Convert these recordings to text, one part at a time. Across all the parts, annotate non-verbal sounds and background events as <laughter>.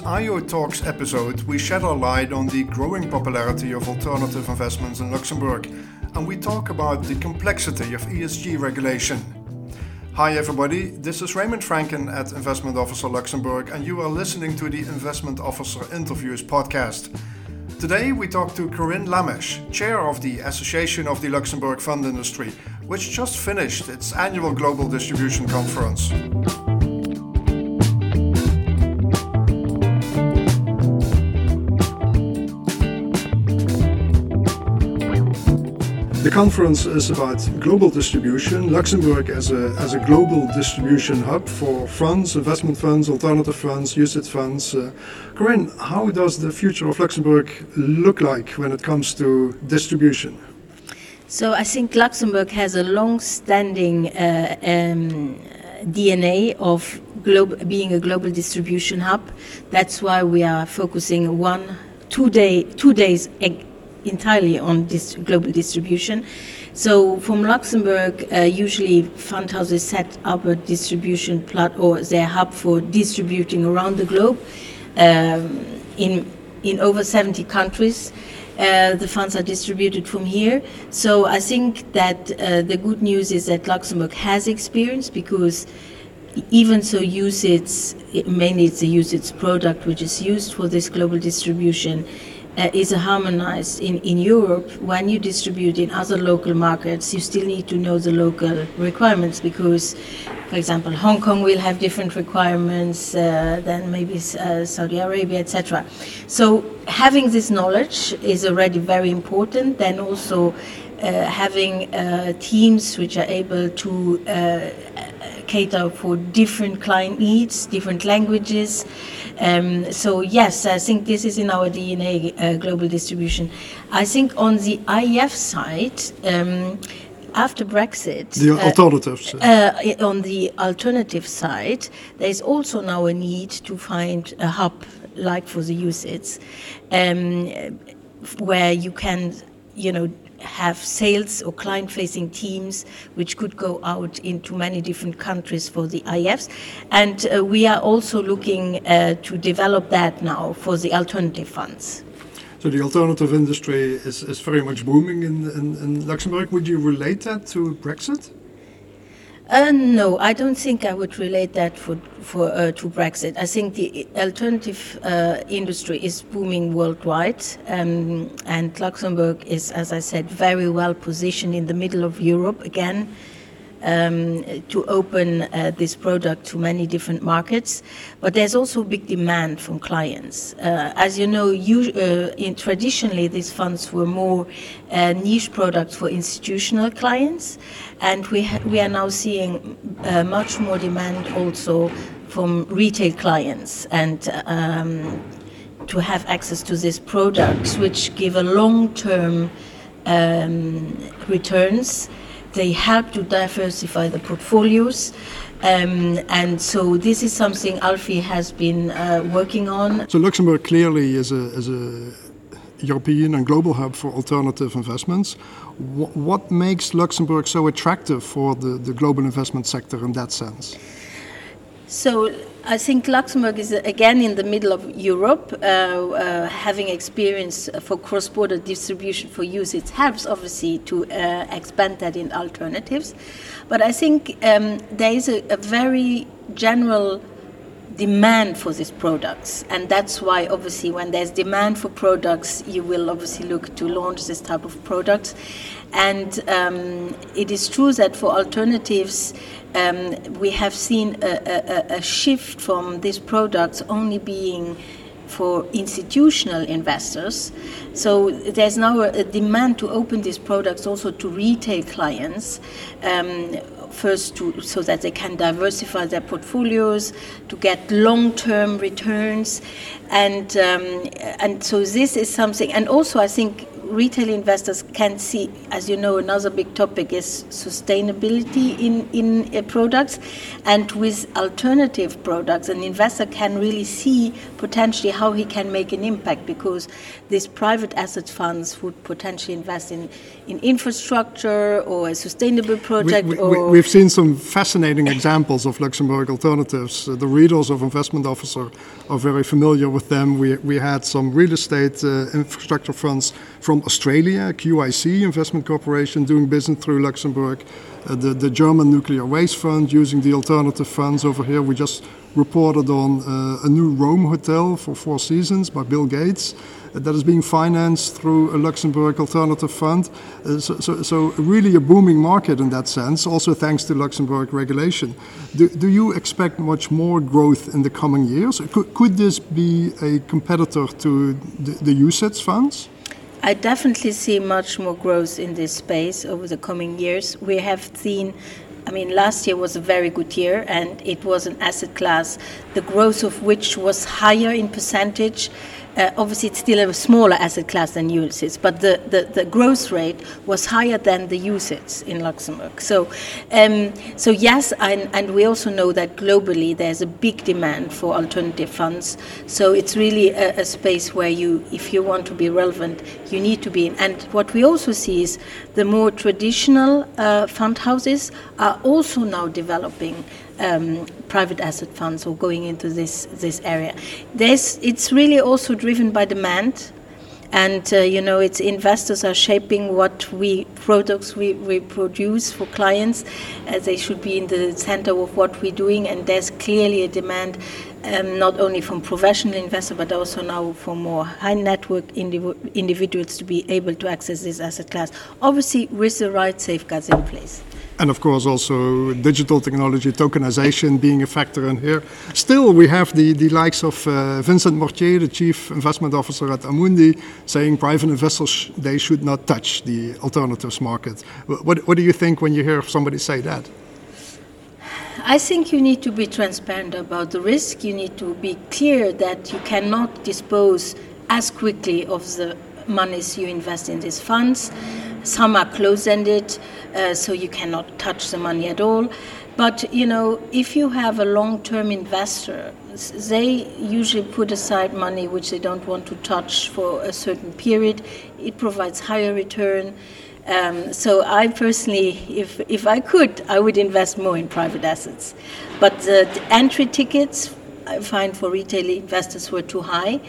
this IO Talks episode, we shed our light on the growing popularity of alternative investments in Luxembourg, and we talk about the complexity of ESG regulation. Hi, everybody, this is Raymond Frenken at Investment Officer Luxembourg, and you are listening to the Investment Officer Interviews podcast. Today, we talk to Corinne Lamesch, chair of the Association of the Luxembourg Fund Industry, which just finished its annual Global Distribution Conference. The conference is about global distribution, Luxembourg as a, as a global distribution hub for funds, investment funds, alternative funds, UCITS funds. Uh, Corinne, how does the future of Luxembourg look like when it comes to distribution? So I think Luxembourg has a long-standing uh, um, DNA of being a global distribution hub. That's why we are focusing one, two day, two days entirely on this global distribution. So from Luxembourg, uh, usually fund houses set up a distribution plot or their hub for distributing around the globe um, in in over 70 countries. Uh, the funds are distributed from here. So I think that uh, the good news is that Luxembourg has experience because even so UCITS, mainly it's the UCITS product which is used for this global distribution, uh, is harmonized in, in Europe, when you distribute in other local markets, you still need to know the local requirements because, for example, Hong Kong will have different requirements uh, than maybe uh, Saudi Arabia, etc. So having this knowledge is already very important. Then also having uh, teams which are able to uh, cater for different client needs, different languages. Um, so yes, I think this is in our DNA, uh, global distribution. I think on the AIF side. Um, after Brexit, the uh, alternatives. Uh, on the alternative side, there is also now a need to find a hub like for the UCITS, um, where you can, you know, have sales or client facing teams which could go out into many different countries for the IFs. And uh, we are also looking uh, to develop that now for the alternative funds. So the alternative industry is, is very much booming in, in, in Luxembourg. Would you relate that to Brexit? Uh, no, I don't think I would relate that for, for uh, to Brexit. I think the alternative uh, industry is booming worldwide, um, and Luxembourg is, as I said, very well positioned in the middle of Europe again um, to open uh, this product to many different markets. But there's also big demand from clients. Uh, as you know, you, uh, in, traditionally these funds were more uh, niche products for institutional clients, and we we are now seeing uh, much more demand also from retail clients and. Um, to have access to these products, which give a long-term um, returns they help to diversify the portfolios. Um, and so this is something ALFI has been uh, working on. So Luxembourg clearly is a, is a European and global hub for alternative investments. W what makes Luxembourg so attractive for the, the global investment sector in that sense? So I think Luxembourg is again in the middle of Europe, uh, uh, having experience for cross-border distribution for use. It helps obviously to uh, expand that in alternatives, but I think um, there is a, a, very general demand for these products, and that's why obviously when there's demand for products, you will obviously look to launch this type of products, and um, it is true that for alternatives um, we have seen a, a, a, shift from these products only being for institutional investors. So there's now a, a demand to open these products also to retail clients. Um, first to, so that they can diversify their portfolios to get long-term returns. And um, and so this is something and also I think retail investors can see, as you know, another big topic is sustainability in, in uh, products. And with alternative products, an investor can really see potentially how he can make an impact because these private asset funds would potentially invest in, in infrastructure or a sustainable project. We, we, have seen some fascinating examples of Luxembourg alternatives. Uh, the readers of Investment Officer are very familiar with them. We, we had some real estate uh, infrastructure funds from Australia, QIC Investment Corporation, doing business through Luxembourg. Uh, the, the German Nuclear Waste Fund using the alternative funds over here. We just reported on uh, a new Rome hotel for Four Seasons by Bill Gates uh, that is being financed through a Luxembourg alternative fund. Uh, so, so, so, really a booming market in that sense, also thanks to Luxembourg regulation. Do, do you expect much more growth in the coming years? Could, could this be a competitor to the, the UCITS funds? I definitely see much more growth in this space over the coming years. We have seen I mean, last year was a very good year, and it was an asset class, the growth of which was higher in percentage uh, obviously, it's still a smaller asset class than UCITS, but the, the, the, growth rate was higher than the UCITS in Luxembourg. So, um, so yes, and, and, we also know that globally there's a big demand for alternative funds. So it's really a, a space where you, if you want to be relevant, you need to be in. And what we also see is the more traditional uh, fund houses are also now developing um, private asset funds or going into this this area. There's, it's really also driven by demand, and uh, you know, it's investors are shaping what we products we, we produce for clients. They should be in the center of what we're doing, and there's clearly a demand. Um, not only from professional investors, but also now for more high net worth indiv- individuals to be able to access this asset class. Obviously, with the right safeguards in place and of course also digital technology, tokenization being a factor in here. Still, we have the, the likes of uh, Vincent Mortier, the chief investment officer at Amundi, saying private investors they should not touch the alternatives market. What, what do you think when you hear somebody say that? I think you need to be transparent about the risk. You need to be clear that you cannot dispose as quickly of the monies you invest in these funds. Some are close-ended, uh, so you cannot touch the money at all. But you know, if you have a long-term investor, they usually put aside money which they don't want to touch for a certain period. It provides higher return. Um, so I personally, if if I could, I would invest more in private assets. But the, the entry tickets I find for retail investors were too high.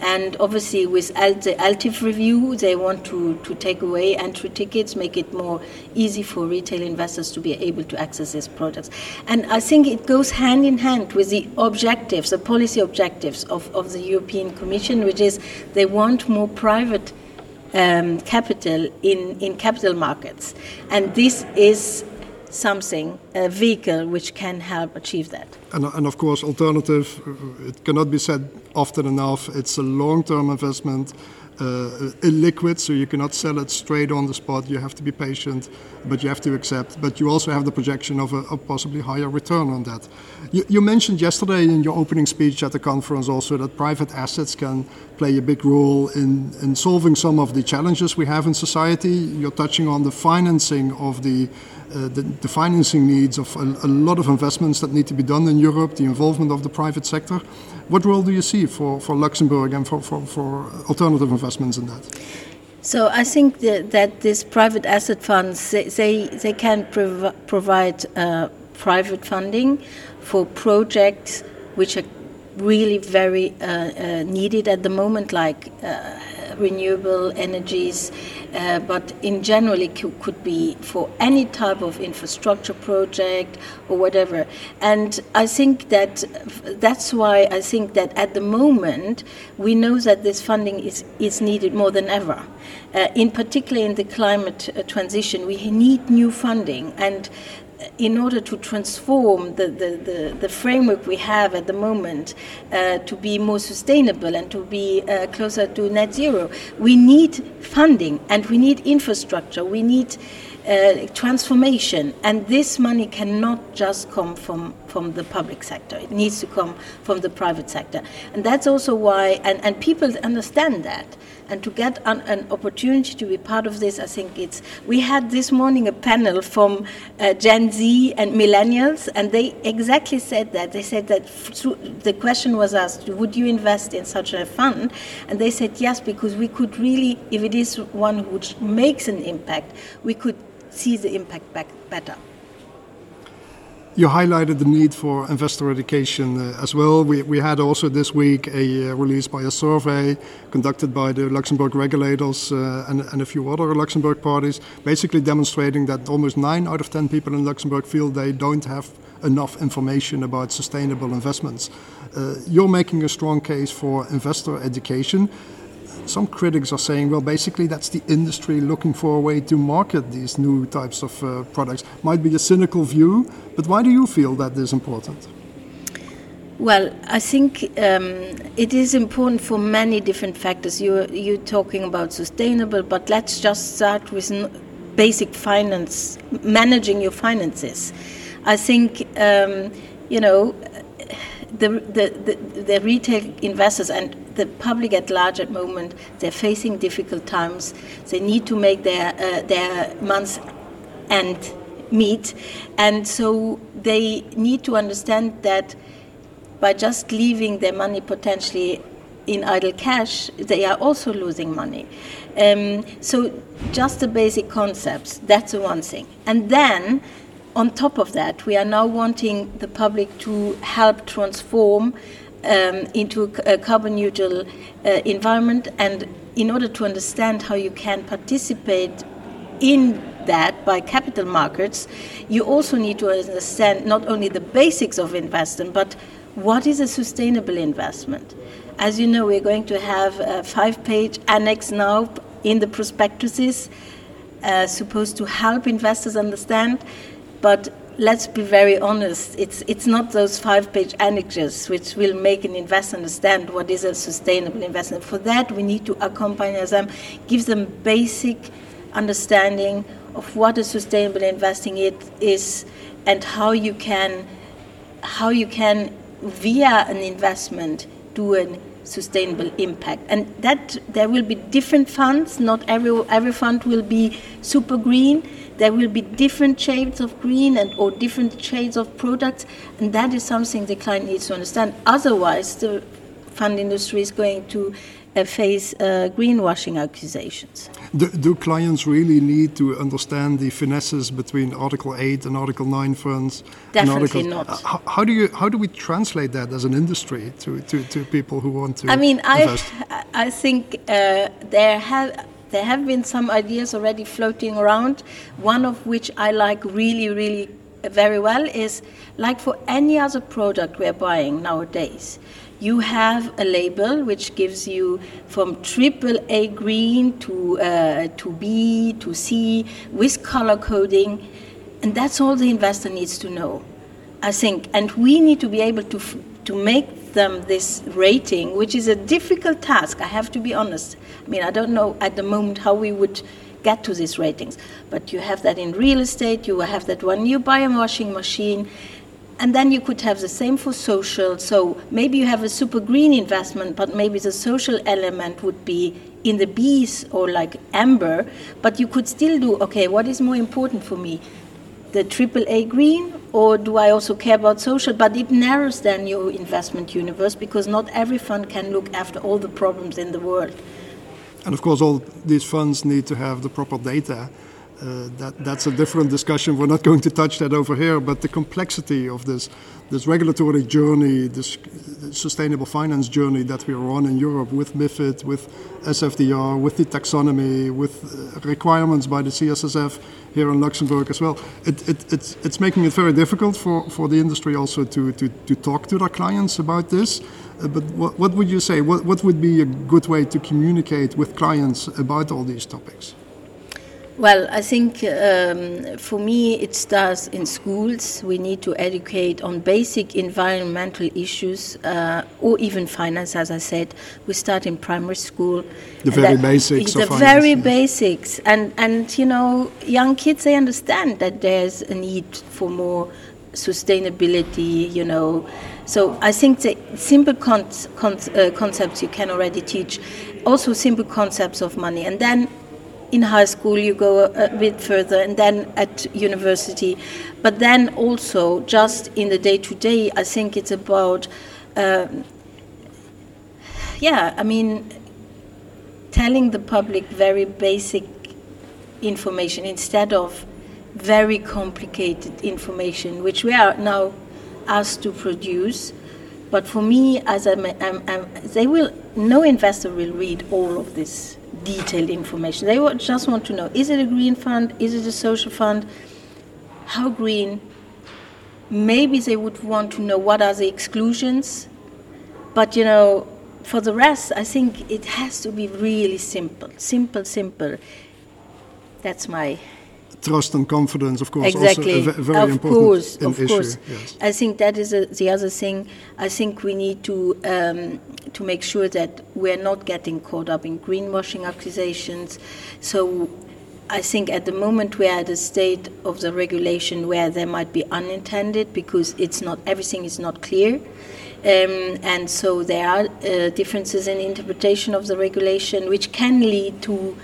And obviously, with the ELTIF review, they want to, to take away entry tickets, make it more easy for retail investors to be able to access these products. And I think it goes hand in hand with the objectives, the policy objectives of, of the European Commission, which is they want more private um, capital in, in capital markets. And this is something, a vehicle which can help achieve that. And, and, of course, alternative, it cannot be said often enough, it's a long term investment uh, illiquid, so you cannot sell it straight on the spot. You have to be patient, but you have to accept. But you also have the projection of a, a possibly higher return on that. You, you, mentioned yesterday in your opening speech at the conference also that private assets can play a big role in, in solving some of the challenges we have in society. You're touching on the financing of the uh, the, the, financing needs of a, a, lot of investments that need to be done in Europe, the involvement of the private sector. What role do you see for, for Luxembourg and for, for, for alternative investments in that? So I think that, that these private asset funds they they, they can prov- provide uh, private funding for projects which are really very uh, uh, needed at the moment, like uh, renewable energies, uh, but in general it could be for any type of infrastructure project or whatever. And I think that that's why I think that at the moment we know that this funding is, is needed more than ever. Uh, in particular, in the climate uh, transition, we need new funding, and in order to transform the, the, the, the, framework we have at the moment uh, to be more sustainable and to be uh, closer to net zero, we need funding and we need infrastructure. We need uh, transformation. And this money cannot just come from from the public sector. It needs to come from the private sector. And that's also why, and, and people understand that and to get an, an, opportunity to be part of this, I think it's. We had this morning a panel from uh, Gen Z and millennials, and they exactly said that. They said that the question was asked, would you invest in such a fund? And they said yes, because we could really, if it is one which makes an impact, we could see the impact back better. You highlighted the need for investor education uh, as well. We, we had also this week a uh, release by a survey conducted by the Luxembourg regulators uh, and, and, a few other Luxembourg parties, basically demonstrating that almost 9 out of 10 people in Luxembourg feel they don't have enough information about sustainable investments. Uh, you're making a strong case for investor education some critics are saying, well, basically that's the industry looking for a way to market these new types of uh, products. Might be a cynical view, but why do you feel that is important? Well, I think um, it is important for many different factors. You're, you're talking about sustainable, but let's just start with basic finance, managing your finances. I think, um, you know, the, the, the, the, retail investors and the public at large at the moment, they're facing difficult times. They need to make their, uh, their month's end meet. And so they need to understand that by just leaving their money potentially in idle cash, they are also losing money. Um, so just the basic concepts, that's the one thing. And then on top of that, we are now wanting the public to help transform um, into a carbon neutral uh, environment. And in order to understand how you can participate in that by capital markets, you also need to understand not only the basics of investment, but what is a sustainable investment. As you know, we're going to have a five page annex now in the prospectuses uh, supposed to help investors understand but let's be very honest, it's, it's not those five page annexes which will make an investor understand what is a sustainable investment. For that, we need to accompany them, give them basic understanding of what a sustainable investing it is and how you can how you can via an investment do a sustainable impact and that there will be different funds not every every fund will be super green there will be different shades of green and or different shades of products, and that is something the client needs to understand. Otherwise, the fund industry is going to face uh, greenwashing accusations. Do, do, clients really need to understand the finesses between Article 8 and Article 9 funds? Definitely not. Uh, how, how, do you how do we translate that as an industry to, to, to people who want to? I mean, invest? I I think uh, there have there have been some ideas already floating around, one of which I like really, really very well is like for any other product we're buying nowadays. You have a label which gives you from triple A green to uh, to B to C with color coding, and that's all the investor needs to know. I think, and we need to be able to to make them this rating, which is a difficult task, I have to be honest. I mean, I don't know at the moment how we would get to these ratings, but you have that in real estate, you have that when you buy a washing machine, and then you could have the same for social. So maybe you have a super green investment, but maybe the social element would be in the bees or like amber, but you could still do okay, what is more important for me? The triple A green or do I also care about social? But it narrows then your investment universe because not every fund can look after all the problems in the world. And of course, all these funds need to have the proper data. Uh, that, that's a different discussion. We're not going to touch that over here, but the complexity of this this regulatory journey, this sustainable finance journey that we are on in Europe with MIFID, with SFDR, with the taxonomy, with uh, requirements by the CSSF here in Luxembourg as well. It, it, it's, it's making it very difficult for, for the industry also to, to, to talk to their clients about this. Uh, but what, what would you say? What, what would be a good way to communicate with clients about all these topics? Well, I think um, for me it starts in schools. We need to educate on basic environmental issues uh, or even finance, as I said. We start in primary school. The very basics. The very basics. And, and, you know, young kids, they understand that there's a need for more sustainability, you know. So I think the simple con- con- uh, concepts you can already teach, also simple concepts of money, and then in high school you go a, a bit further, and then at university, but then also just in the day to day, I think it's about. Um, yeah, I mean, telling the public very basic information instead of very complicated information, which we are now asked to produce. But for me, as I'm, um, I'm, um, I'm, they will, no investor will read all of this detailed information. They just want to know: is it a green fund? Is it a social fund? How green? Maybe they would want to know what are the exclusions. But you know, for the rest, I think it has to be really simple, simple, simple. That's my trust and confidence, of course, exactly. also a very of important course, in of issue. course. Yes. I think that is a, the other thing. I think we need to um, to make sure that we're not getting caught up in greenwashing accusations. So. I think at the moment we're at a state of the regulation where there might be unintended because it's not everything is not clear, um, and so there are uh, differences in interpretation of the regulation which can lead to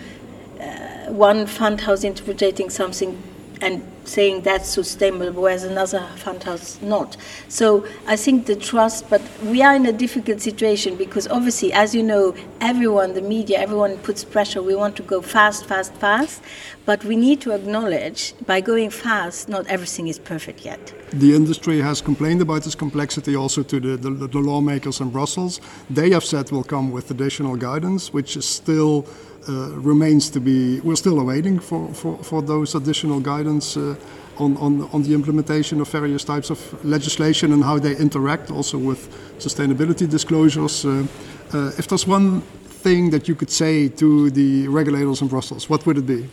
one fund house interpreting something and saying that's sustainable, whereas another fund house not. So I think the trust, but we are in a difficult situation because obviously, as you know, everyone, the media, everyone puts pressure. We want to go fast, fast, fast, but we need to acknowledge by going fast, not everything is perfect yet. The industry has complained about this complexity also to the, the, the lawmakers in Brussels. They have said we'll come with additional guidance, which is still uh, remains to be. We're still awaiting for, for, for those additional guidance uh, on, on, on the implementation of various types of legislation and how they interact also with sustainability disclosures. Uh, uh, if there's one thing that you could say to the regulators in Brussels, what would it be?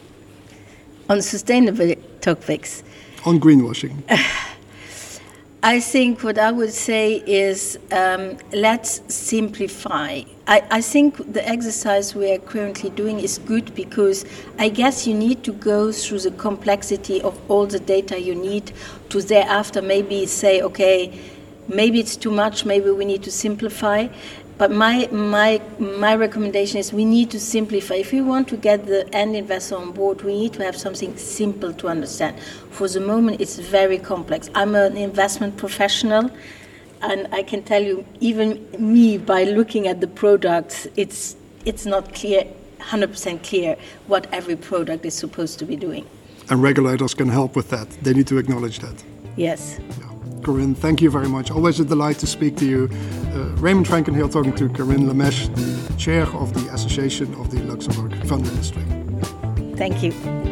On sustainable topics. On greenwashing. <sighs> I think what I would say is um, let's simplify. I, I, think the exercise we are currently doing is good because I guess you need to go through the complexity of all the data you need to thereafter maybe say, okay, maybe it's too much, maybe we need to simplify. But my, my, my recommendation is we need to simplify. If we want to get the end investor on board, we need to have something simple to understand. For the moment, it's very complex. I'm an investment professional, and I can tell you, even me, by looking at the products, it's, it's not clear, 100% clear what every product is supposed to be doing. And regulators can help with that. They need to acknowledge that. Yes. Yeah. Corinne, thank you very much. Always a delight to speak to you. Raymond Frankenhill talking to Corinne Lamesch, the chair of the Association of the Luxembourg Fund Industry. Thank you.